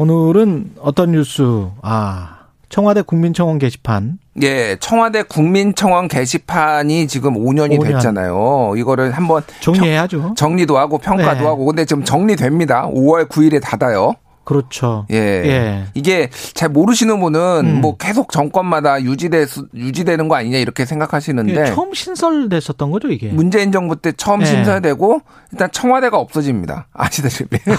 오늘은 어떤 뉴스, 아, 청와대 국민청원 게시판. 예, 청와대 국민청원 게시판이 지금 5년이 5년. 됐잖아요. 이거를 한번 정리해야죠. 정리도 하고 평가도 네. 하고 근데 지금 정리됩니다. 5월 9일에 닫아요. 그렇죠. 예. 예. 이게 잘 모르시는 분은 음. 뭐 계속 정권마다 유지돼 유지되는 거 아니냐 이렇게 생각하시는데 이게 처음 신설됐었던 거죠, 이게. 문재인 정부 때 처음 예. 신설되고 일단 청와대가 없어집니다. 아시다시피.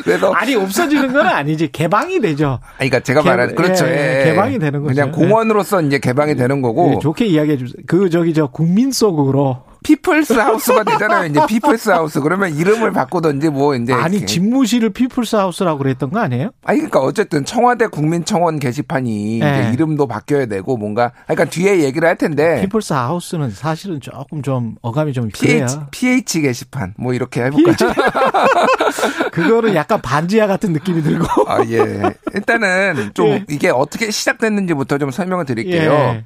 그래서 아니, 없어지는 건 아니지. 개방이 되죠. 아니, 그러니까 제가 개- 말하는 그렇죠. 예, 예. 개방이 되는 거죠. 그냥 공원으로서 이제 개방이 되는 거고 예, 좋게 이야기해 주세요. 그, 저기, 저, 국민 속으로. People's House가 되잖아요. 이제 People's House. 그러면 이름을 바꾸든지 뭐 이제 아니, 이렇게. 집무실을 People's House라고 그랬던 거 아니에요? 아니 그러니까 어쨌든 청와대 국민청원 게시판이 네. 이름도 바뀌어야 되고 뭔가 그러니까 뒤에 얘기를 할 텐데 People's House는 사실은 조금 좀 어감이 좀 그래요. PH, PH 게시판 뭐 이렇게 해볼까요? 그거는 약간 반지하 같은 느낌이 들고. 아, 예. 일단은 좀 예. 이게 어떻게 시작됐는지부터 좀 설명을 드릴게요. 예.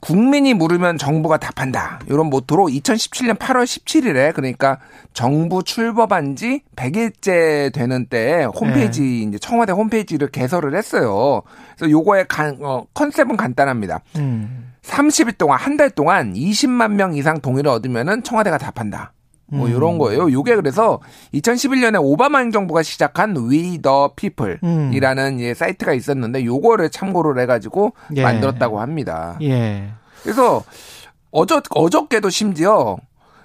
국민이 물으면 정부가 답한다. 이런 모토로 2017년 8월 17일에 그러니까 정부 출범한 지 100일째 되는 때에 홈페이지 네. 이제 청와대 홈페이지를 개설을 했어요. 그래서 요거의 간, 어, 컨셉은 간단합니다. 음. 30일 동안 한 달 동안 20만 명 이상 동의를 얻으면은 청와대가 답한다. 뭐 음. 이런 거예요. 요게 그래서 2011년에 오바마 행정부가 시작한 We the People이라는 예, 사이트가 있었는데 요거를 참고를 해가지고 예. 만들었다고 합니다. 예. 그래서 어저 어저께도 심지어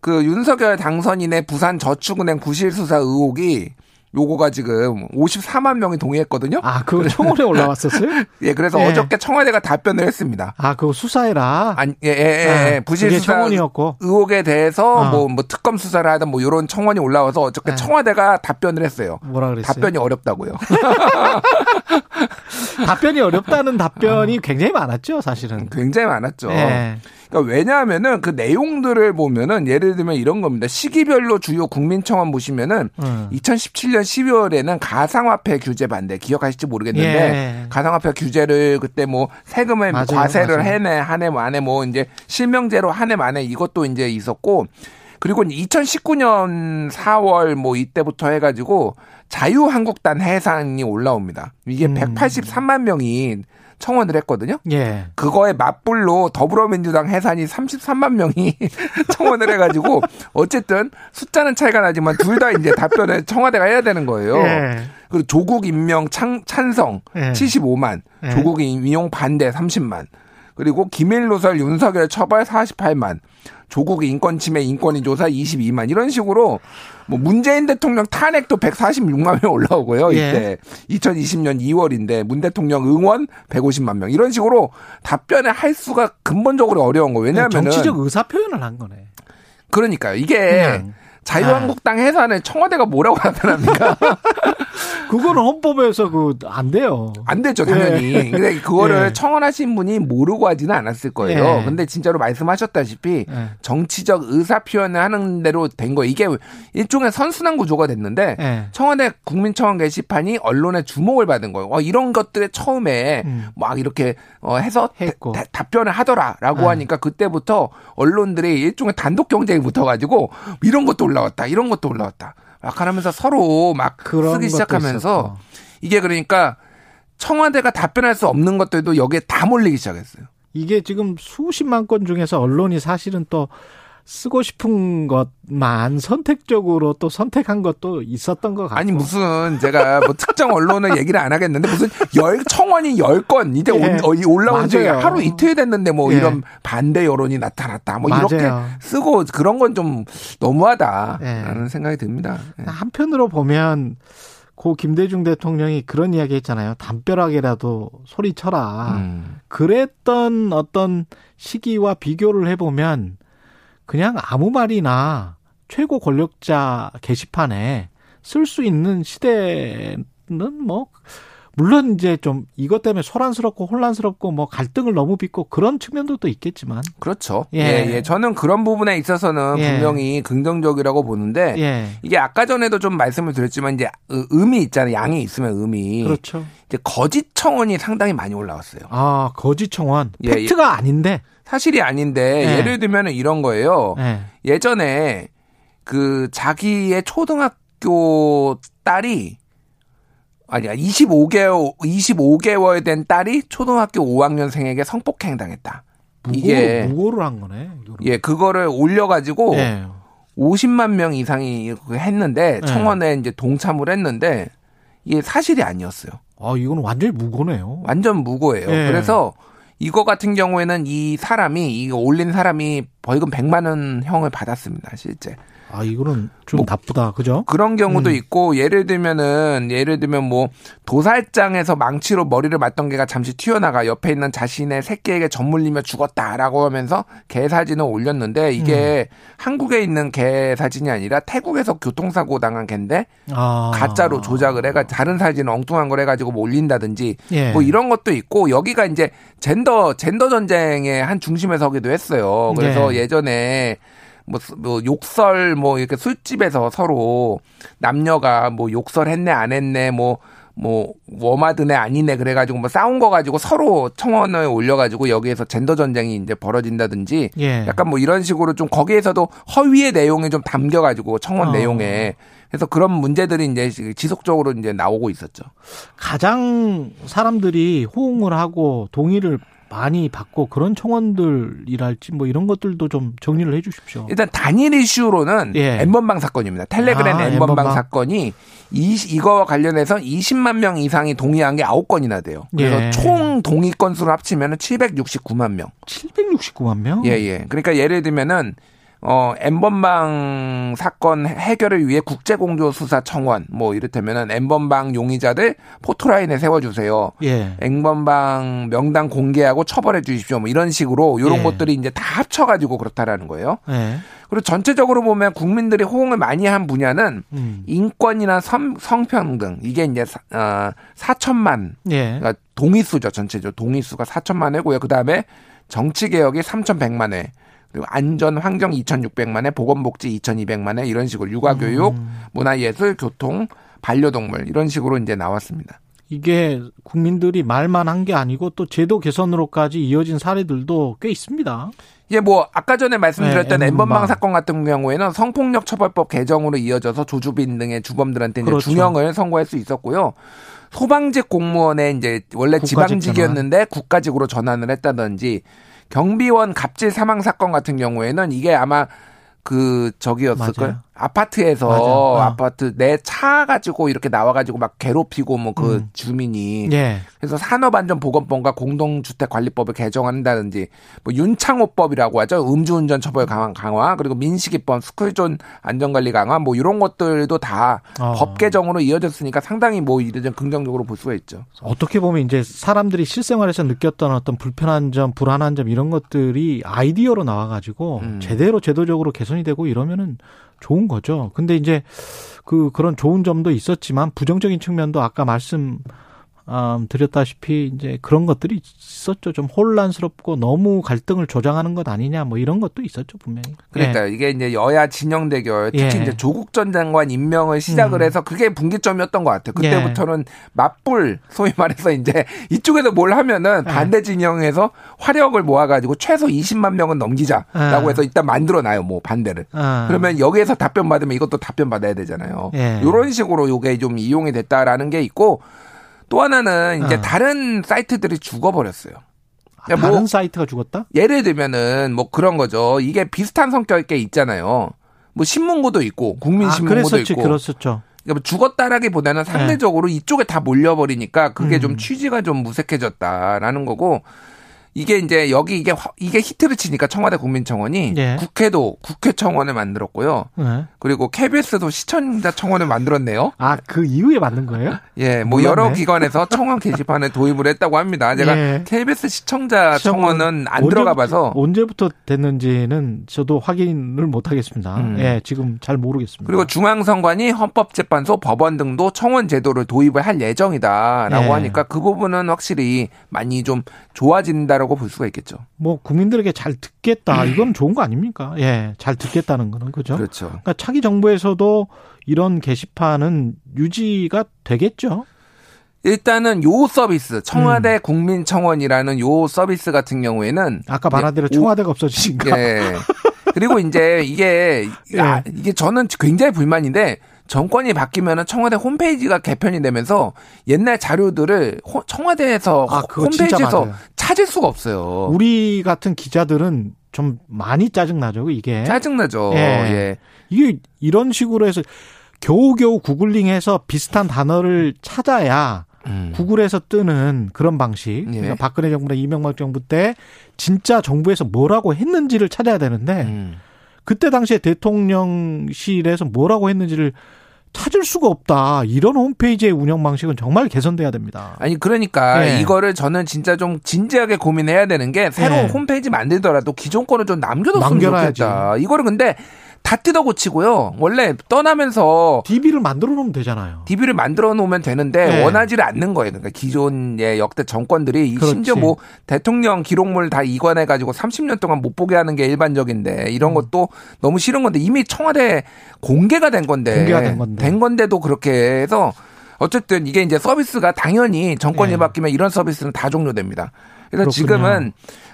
그 윤석열 당선인의 부산 저축은행 부실 수사 의혹이 요거가 지금 54만 명이 동의했거든요. 아, 그거 청원에 올라왔었어요? 예, 그래서 예. 어저께 청와대가 답변을 했습니다. 아, 그거 수사해라. 아니, 예, 예, 예, 예. 아, 부실 수사 청원이었고. 의혹에 대해서 어. 뭐, 뭐 특검 수사를 하든 뭐 이런 청원이 올라와서 어저께 네. 청와대가 답변을 했어요. 뭐라 그랬어요? 답변이 어렵다고요. 답변이 어렵다는 답변이 굉장히 많았죠, 사실은. 굉장히 많았죠. 예. 그러니까 왜냐하면은 그 내용들을 보면은 예를 들면 이런 겁니다. 시기별로 주요 국민청원 보시면은 음. 2017년 12월에는 가상화폐 규제 반대 기억하실지 모르겠는데 예. 가상화폐 규제를 그때 뭐 세금을 맞아요, 과세를 맞아요. 해내 한 해 만에 뭐 이제 실명제로 한 해 만에 이것도 이제 있었고 그리고 2019년 4월 뭐 이때부터 해가지고 자유한국당 해산이 올라옵니다. 이게 음. 183만 명이 청원을 했거든요. 예. 그거에 맞불로 더불어민주당 해산이 33만 명이 청원을 해가지고 어쨌든 숫자는 차이가 나지만 둘 다 이제 답변을 청와대가 해야 되는 거예요. 예. 그리고 조국 임명 찬, 찬성 예. 75만, 예. 조국 임용 반대 30만, 그리고 기밀노설 윤석열 처벌 48만, 조국 인권 침해 인권위 조사 22만 이런 식으로 뭐 문재인 대통령 탄핵도 146만 명 올라오고요. 예. 이때 2020년 2월인데 문 대통령 응원 150만 명 이런 식으로 답변을 할 수가 근본적으로 어려운 거예요. 왜냐하면 정치적 의사 표현을 한 거네. 그러니까요. 이게 그냥. 자유한국당 해산에 청와대가 뭐라고 답변합니까? 그거는 헌법에서 그 안 돼요. 안 되죠, 당연히. 근데 그거를 예. 청원하신 분이 모르고 하지는 않았을 거예요. 예. 근데 진짜로 말씀하셨다시피 예. 정치적 의사 표현을 하는 대로 된 거예요. 이게 일종의 선순환 구조가 됐는데 예. 청와대 국민청원 게시판이 언론의 주목을 받은 거예요. 어, 이런 것들에 처음에 음. 막 이렇게 어, 해서 했고. 다- 답변을 하더라라고 네. 하니까 그때부터 언론들이 일종의 단독 경쟁이 붙어가지고 이런 것도 올라 왔다, 이런 것도 올라왔다. 막 하면서 서로 막 쓰기 시작하면서. 이게 그러니까 청와대가 답변할 수 없는 것들도 여기에 다 몰리기 시작했어요. 이게 지금 수십만 건 중에서 언론이 사실은 또 쓰고 싶은 것만 선택적으로 또 선택한 것도 있었던 것 같고. 아니 무슨 제가 뭐 특정 언론을 얘기를 안 하겠는데 무슨 열 청원이 열 건 이제 예. 온- 어, 이 올라온 지. 하루 이틀 됐는데 뭐 예. 이런 반대 여론이 나타났다 뭐 맞아요. 이렇게 쓰고 그런 건 좀 너무하다라는 예. 생각이 듭니다. 예. 한편으로 보면 고 김대중 대통령이 그런 이야기 했잖아요. 담벼락이라도 소리쳐라. 음. 그랬던 어떤 시기와 비교를 해보면 그냥 아무 말이나 최고 권력자 게시판에 쓸 수 있는 시대는 뭐, 물론 이제 좀 이것 때문에 소란스럽고 혼란스럽고 뭐 갈등을 너무 빚고 그런 측면도 또 있겠지만 그렇죠. 예. 예, 예. 저는 그런 부분에 있어서는 예. 분명히 긍정적이라고 보는데 예. 이게 아까 전에도 좀 말씀을 드렸지만 이제 의- 의미 있잖아요. 양이 있으면 의미. 그렇죠. 이제 거짓 청원이 상당히 많이 올라왔어요. 아, 거짓 청원. 예, 팩트가 아닌데. 사실이 아닌데 예. 예를 들면 이런 거예요. 예. 예전에 그 자기의 초등학교 딸이 아니야 25개월 25개월 된 딸이 초등학교 5학년생에게 성폭행 당했다. 무고, 이게 무고를 한 거네. 이거는. 예 그거를 올려가지고 예. 50만 명 이상이 그거 했는데 네. 청원에 이제 동참을 했는데 이게 사실이 아니었어요. 아, 이거는 완전히 무고네요. 완전 무고예요. 예. 그래서 이거 같은 경우에는 이 사람이 이거 올린 사람이 벌금 100만 원 형을 받았습니다. 실제. 아, 이거는 좀 뭐- 나쁘다. 그죠? 그런 경우도 음. 있고 예를 들면은 예를 들면 뭐 도살장에서 망치로 머리를 맞던 개가 잠시 튀어나가 옆에 있는 자신의 새끼에게 젖물리며 죽었다라고 하면서 개 사진을 올렸는데 이게 음. 한국에 있는 개 사진이 아니라 태국에서 교통사고 당한 개인데 아. 가짜로 조작을 해가 다른 사진을 엉뚱한 걸 해가지고 뭐 올린다든지 예. 뭐 이런 것도 있고 여기가 이제 젠더 젠더 전쟁의 한 중심에 서기도 했어요. 그래서 예. 예전에 뭐, 스- 뭐 욕설 뭐 이렇게 술집에서 서로 남녀가 뭐 욕설했네 안 했네 뭐뭐 워마드네 아니네 그래가지고 뭐 싸운 거 가지고 서로 청원을 올려가지고 여기에서 젠더 전쟁이 이제 벌어진다든지 예. 약간 뭐 이런 식으로 좀 거기에서도 허위의 내용이 좀 담겨가지고 청원 어. 내용에 그래서 그런 문제들이 이제 지속적으로 이제 나오고 있었죠. 가장 사람들이 호응을 하고 동의를 많이 받고 그런 청원들이랄지 뭐 이런 것들도 좀 정리를 해 주십시오. 일단 단일 이슈로는 예. 엠번방 사건입니다. 텔레그램 아, 엠번방. 사건이 이, 이거 관련해서 20만 명 이상이 동의한 게 9건이나 돼요. 그래서 예. 총 동의 건수로 합치면 769만 명. 769만 명? 예, 예. 그러니까 예를 들면은 어, 엠번방 사건 해결을 위해 국제공조 수사 청원, 뭐 이를테면은 엠번방 용의자들 포토라인에 세워주세요. 예. 엠번방 명단 공개하고 처벌해 주십시오. 뭐 이런 식으로 이런 예. 것들이 이제 다 합쳐가지고 그렇다라는 거예요. 예. 그리고 전체적으로 보면 국민들이 호응을 많이 한 분야는 음. 인권이나 성, 성평등 이게 이제 사, 어, 4천만 예. 그러니까 동의수죠 전체적으로 동의수가 4천만 회고요. 그 다음에 정치 개혁이 3,100만 회. 그리고 안전 환경 2,600만 회, 보건복지 2,200만 회 이런 식으로 육아교육, 음. 문화예술, 교통, 반려동물 이런 식으로 이제 나왔습니다. 이게 국민들이 말만 한 게 아니고 또 제도 개선으로까지 이어진 사례들도 꽤 있습니다. 이게 뭐 아까 전에 말씀드렸던 네, 엠번방. 사건 같은 경우에는 성폭력 처벌법 개정으로 이어져서 조주빈 등의 주범들한테 이제 그렇죠. 중형을 선고할 수 있었고요. 소방직 공무원에 이제 원래 지방직이었는데 국가직으로 전환을 했다든지 경비원 갑질 사망 사건 같은 경우에는 이게 아마 그 저기였을 걸? 맞 아파트에서 맞아. 어. 아파트 내 차 가지고 이렇게 나와 가지고 막 괴롭히고 뭐그 음. 주민이 예. 그래서 산업안전보건법과 공동주택관리법을 개정한다든지 뭐 윤창호법이라고 하죠 음주운전 처벌 강화, 강화 그리고 민식이법 스쿨존 안전관리 강화 뭐 이런 것들도 다법 어. 개정으로 이어졌으니까 상당히 뭐 이런 긍정적으로 볼 수가 있죠. 어떻게 보면 이제 사람들이 실생활에서 느꼈던 어떤 불편한 점, 불안한 점 이런 것들이 아이디어로 나와가지고 음. 제대로 제도적으로 개선이 되고 이러면은 좋은 거죠. 근데 이제 그 그런 좋은 점도 있었지만 부정적인 측면도 아까 말씀 음, 드렸다시피 이제 그런 것들이 있었죠. 좀 혼란스럽고 너무 갈등을 조장하는 것 아니냐 뭐 이런 것도 있었죠 분명히. 그러니까 이게 이제 여야 진영 대결 특히 예. 이제 조국 전 장관 임명을 시작을 음. 해서 그게 분기점이었던 것 같아요. 예. 그때부터는 맞불 소위 말해서 이제 이쪽에서 뭘 하면은 예. 반대 진영에서 화력을 모아가지고 최소 20만 명은 넘기자라고 예. 해서 일단 만들어놔요. 뭐 반대를. 아, 그러면 여기에서 답변 받으면 이것도 답변 받아야 되잖아요. 예. 이런 식으로 요게 좀 이용이 됐다라는 게 있고 또 하나는 이제 어. 다른 사이트들이 죽어버렸어요. 다른 그러니까 뭐 사이트가 죽었다? 예를 들면은 뭐 그런 거죠. 이게 비슷한 성격의 게 있잖아요. 뭐 신문고도 있고 아, 국민신문고도 그랬었지, 있고 그랬었죠. 그러니까 뭐 죽었다라기보다는 네. 상대적으로 이쪽에 다 몰려버리니까 그게 음. 좀 취지가 좀 무색해졌다라는 거고 이게 이제 여기 이게 화- 이게 히트를 치니까 청와대 국민청원이 예. 국회도 국회청원을 만들었고요. 네. 그리고 KBS도 시청자 청원을 만들었네요. 아, 그 이후에 만든 거예요? 예, 뭐 몰랐네. 여러 기관에서 청원 게시판을 도입을 했다고 합니다. 제가 예. KBS 시청자 청원은 안 언제부터- 들어가 봐서 언제부터 됐는지는 저도 확인을 못 하겠습니다. 음. 예, 지금 잘 모르겠습니다. 그리고 중앙선관위 헌법재판소 법원 등도 청원 제도를 도입을 할 예정이다라고 예. 하니까 그 부분은 확실히 많이 좀 좋아진다라고 볼 수가 있겠죠. 뭐 국민들에게 잘 듣겠다. 이건 좋은 거 아닙니까? 예, 잘 듣겠다는 거는 그죠? 그렇죠. 그러니까 차기 정부에서도 이런 게시판은 유지가 되겠죠. 일단은 요 서비스 음. 청와대 국민청원이라는 요 서비스 같은 경우에는 아까 말한 대로 청와대가 없어지니까. 예. 그리고 이제 이게 예. 아, 이게 저는 굉장히 불만인데 정권이 바뀌면은 청와대 홈페이지가 개편이 되면서 옛날 자료들을 호- 청와대에서 아, 홈페이지에서. 찾을 수가 없어요. 우리 같은 기자들은 좀 많이 짜증나죠, 이게. 짜증나죠. 예. 예. 이게 이런 식으로 해서 겨우겨우 구글링해서 비슷한 단어를 찾아야 음. 구글에서 뜨는 그런 방식. 예. 그러니까 박근혜 정부나 이명박 정부 때 진짜 정부에서 뭐라고 했는지를 찾아야 되는데 음. 그때 당시에 대통령실에서 뭐라고 했는지를 찾을 수가 없다. 이런 홈페이지의 운영 방식은 정말 개선돼야 됩니다. 아니 그러니까 예. 이거를 저는 진짜 좀 진지하게 고민해야 되는 게 새로운 예. 홈페이지 만들더라도 기존 거를 좀 남겨뒀으면 남겨놔야지. 좋겠다. 이거를 근데 다 뜯어 고치고요. 원래 떠나면서 DB를 만들어 놓으면 되잖아요. DB를 만들어 놓으면 되는데 예. 원하지를 않는 거예요. 그러니까 기존의 역대 정권들이 이 그렇지. 심지어 뭐 대통령 기록물 다 이관해 가지고 30년 동안 못 보게 하는 게 일반적인데 이런 음. 것도 너무 싫은 건데 이미 청와대 공개가 된 건데 공개가 된 건데. 된 건데도 그렇게 해서 어쨌든 이게 이제 서비스가 당연히 정권이 예. 바뀌면 이런 서비스는 다 종료됩니다. 그래서 그렇군요. 지금은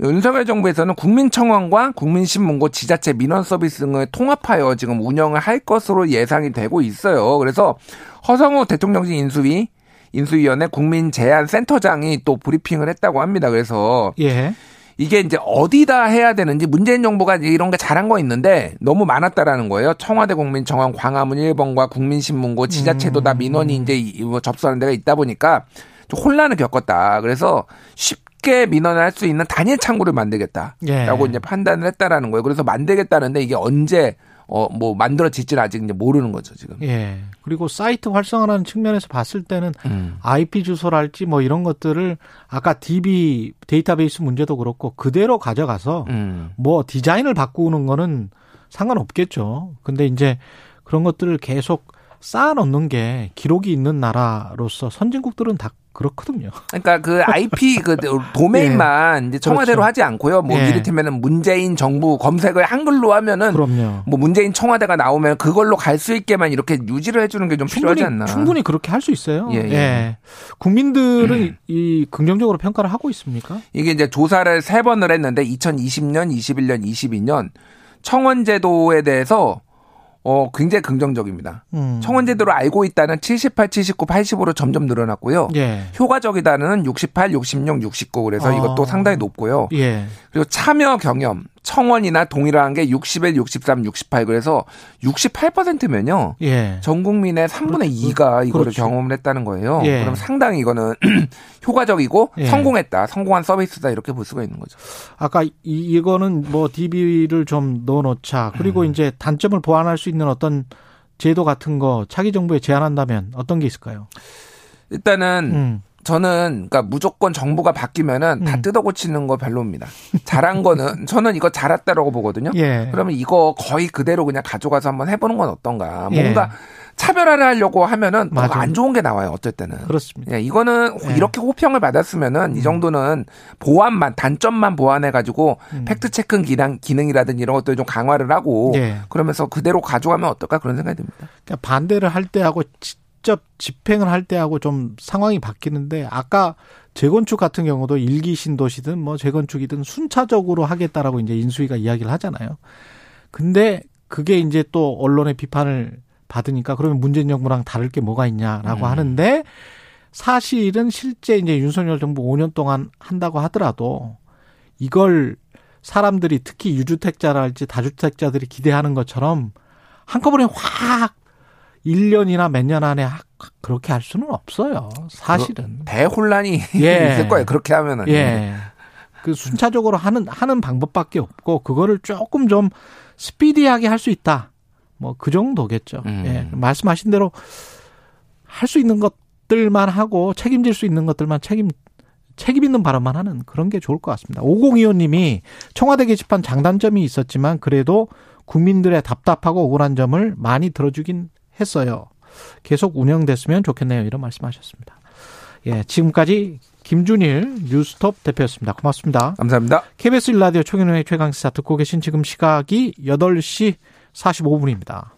윤석열 정부에서는 국민청원과 국민신문고 지자체 민원 서비스 등을 통합하여 지금 운영을 할 것으로 예상이 되고 있어요. 그래서 허성호 대통령실 인수위 인수위원회 국민제안센터장이 또 브리핑을 했다고 합니다. 그래서 예. 이게 이제 어디다 해야 되는지 문재인 정부가 이제 이런 게 잘한 거 있는데 너무 많았다라는 거예요. 청와대 국민청원 광화문 1번과 국민신문고 지자체도 다 민원이 이제 이- 뭐 접수하는 데가 있다 보니까 좀 혼란을 겪었다. 그래서 쉽 게 민원을 할 수 있는 단일 창구를 만들겠다라고 예. 이제 판단을 했다라는 거예요. 그래서 만들겠다는데 이게 언제 어 뭐 만들어질지는 아직 이제 모르는 거죠 지금. 예. 그리고 사이트 활성화라는 측면에서 봤을 때는 음. IP 주소랄지 뭐 이런 것들을 아까 DB 데이터베이스 문제도 그렇고 그대로 가져가서 음. 뭐 디자인을 바꾸는 거는 상관없겠죠. 근데 이제 그런 것들을 계속 쌓아 놓는 게 기록이 있는 나라로서 선진국들은 다 그렇거든요. 그러니까 그 IP 그 도메인만 이제 청와대로 그렇죠. 하지 않고요. 뭐 예. 이를테면은 문재인 정부 검색을 한글로 하면은 그럼요. 뭐 문재인 청와대가 나오면 그걸로 갈 수 있게만 이렇게 유지를 해주는 게 좀 필요하지 않나. 충분히 그렇게 할 수 있어요. 예, 예, 예. 국민들은 이 긍정적으로 평가를 하고 있습니까? 이게 이제 조사를 세 번을 했는데 2020년, 21년, 22년 청원제도에 대해서 어 굉장히 긍정적입니다. 음. 청원제도를 알고 있다는 78, 79, 80으로 점점 늘어났고요. 예. 효과적이다는 68, 66, 69 그래서 어. 이것도 상당히 높고요. 예. 그리고 참여 경험, 청원이나 동일한 게 61, 63, 68 그래서 68%면요. 예. 전 국민의 3분의 2가 이거를 그렇지. 경험을 했다는 거예요. 예. 그럼 상당히 이거는 효과적이고 예. 성공했다. 성공한 서비스다. 이렇게 볼 수가 있는 거죠. 아까 이, 이거는 뭐 DB를 좀 넣어 놓자. 그리고 음. 이제 단점을 보완할 수 있는 어떤 제도 같은 거 차기 정부에 제안한다면 어떤 게 있을까요? 일단은 음. 저는 그러니까 무조건 정부가 바뀌면은 다 음. 뜯어 고치는 거 별로입니다. 잘한 거는 저는 이거 잘했다라고 보거든요. 예. 그러면 이거 거의 그대로 그냥 가져가서 한번 해보는 건 어떤가. 예. 뭔가 차별화를 하려고 하면은 더 맞아요. 안 좋은 게 나와요. 어떨 때는. 그렇습니다. 예, 이거는 예. 이렇게 호평을 받았으면은 이 정도는 보완만 단점만 보완해 가지고 음. 팩트 체크 기능 기능이라든지 이런 것들 좀 강화를 하고 예. 그러면서 그대로 가져가면 어떨까 그런 생각이 듭니다. 그러니까 반대를 할 때하고 직접 집행을 할 때하고 좀 상황이 바뀌는데 아까 재건축 같은 경우도 일기 신도시든 뭐 재건축이든 순차적으로 하겠다라고 이제 인수위가 이야기를 하잖아요. 근데 그게 이제 또 언론의 비판을 받으니까 그러면 문재인 정부랑 다를 게 뭐가 있냐라고 음. 하는데 사실은 실제 이제 윤석열 정부 5년 동안 한다고 하더라도 이걸 사람들이 특히 유주택자랄지 다주택자들이 기대하는 것처럼 한꺼번에 확 1년이나 몇 년 안에 확 그렇게 할 수는 없어요. 사실은. 대혼란이 예. 있을 거예요. 그렇게 하면은. 예. 그 순차적으로 하는 하는 방법밖에 없고 그거를 조금 좀 스피디하게 할 수 있다. 뭐 그 정도겠죠. 음. 예. 말씀하신 대로 할 수 있는 것들만 하고 책임질 수 있는 것들만 책임 책임 있는 발언만 하는 그런 게 좋을 것 같습니다. 5025님이 청와대 게시판 장단점이 있었지만 그래도 국민들의 답답하고 억울한 점을 많이 들어주긴 했어요. 계속 운영됐으면 좋겠네요. 이런 말씀하셨습니다. 예, 지금까지 김준일 뉴스톱 대표였습니다. 고맙습니다. 감사합니다. KBS 일라디오 총연의 최강시사 듣고 계신 지금 시각이 8시 45분입니다.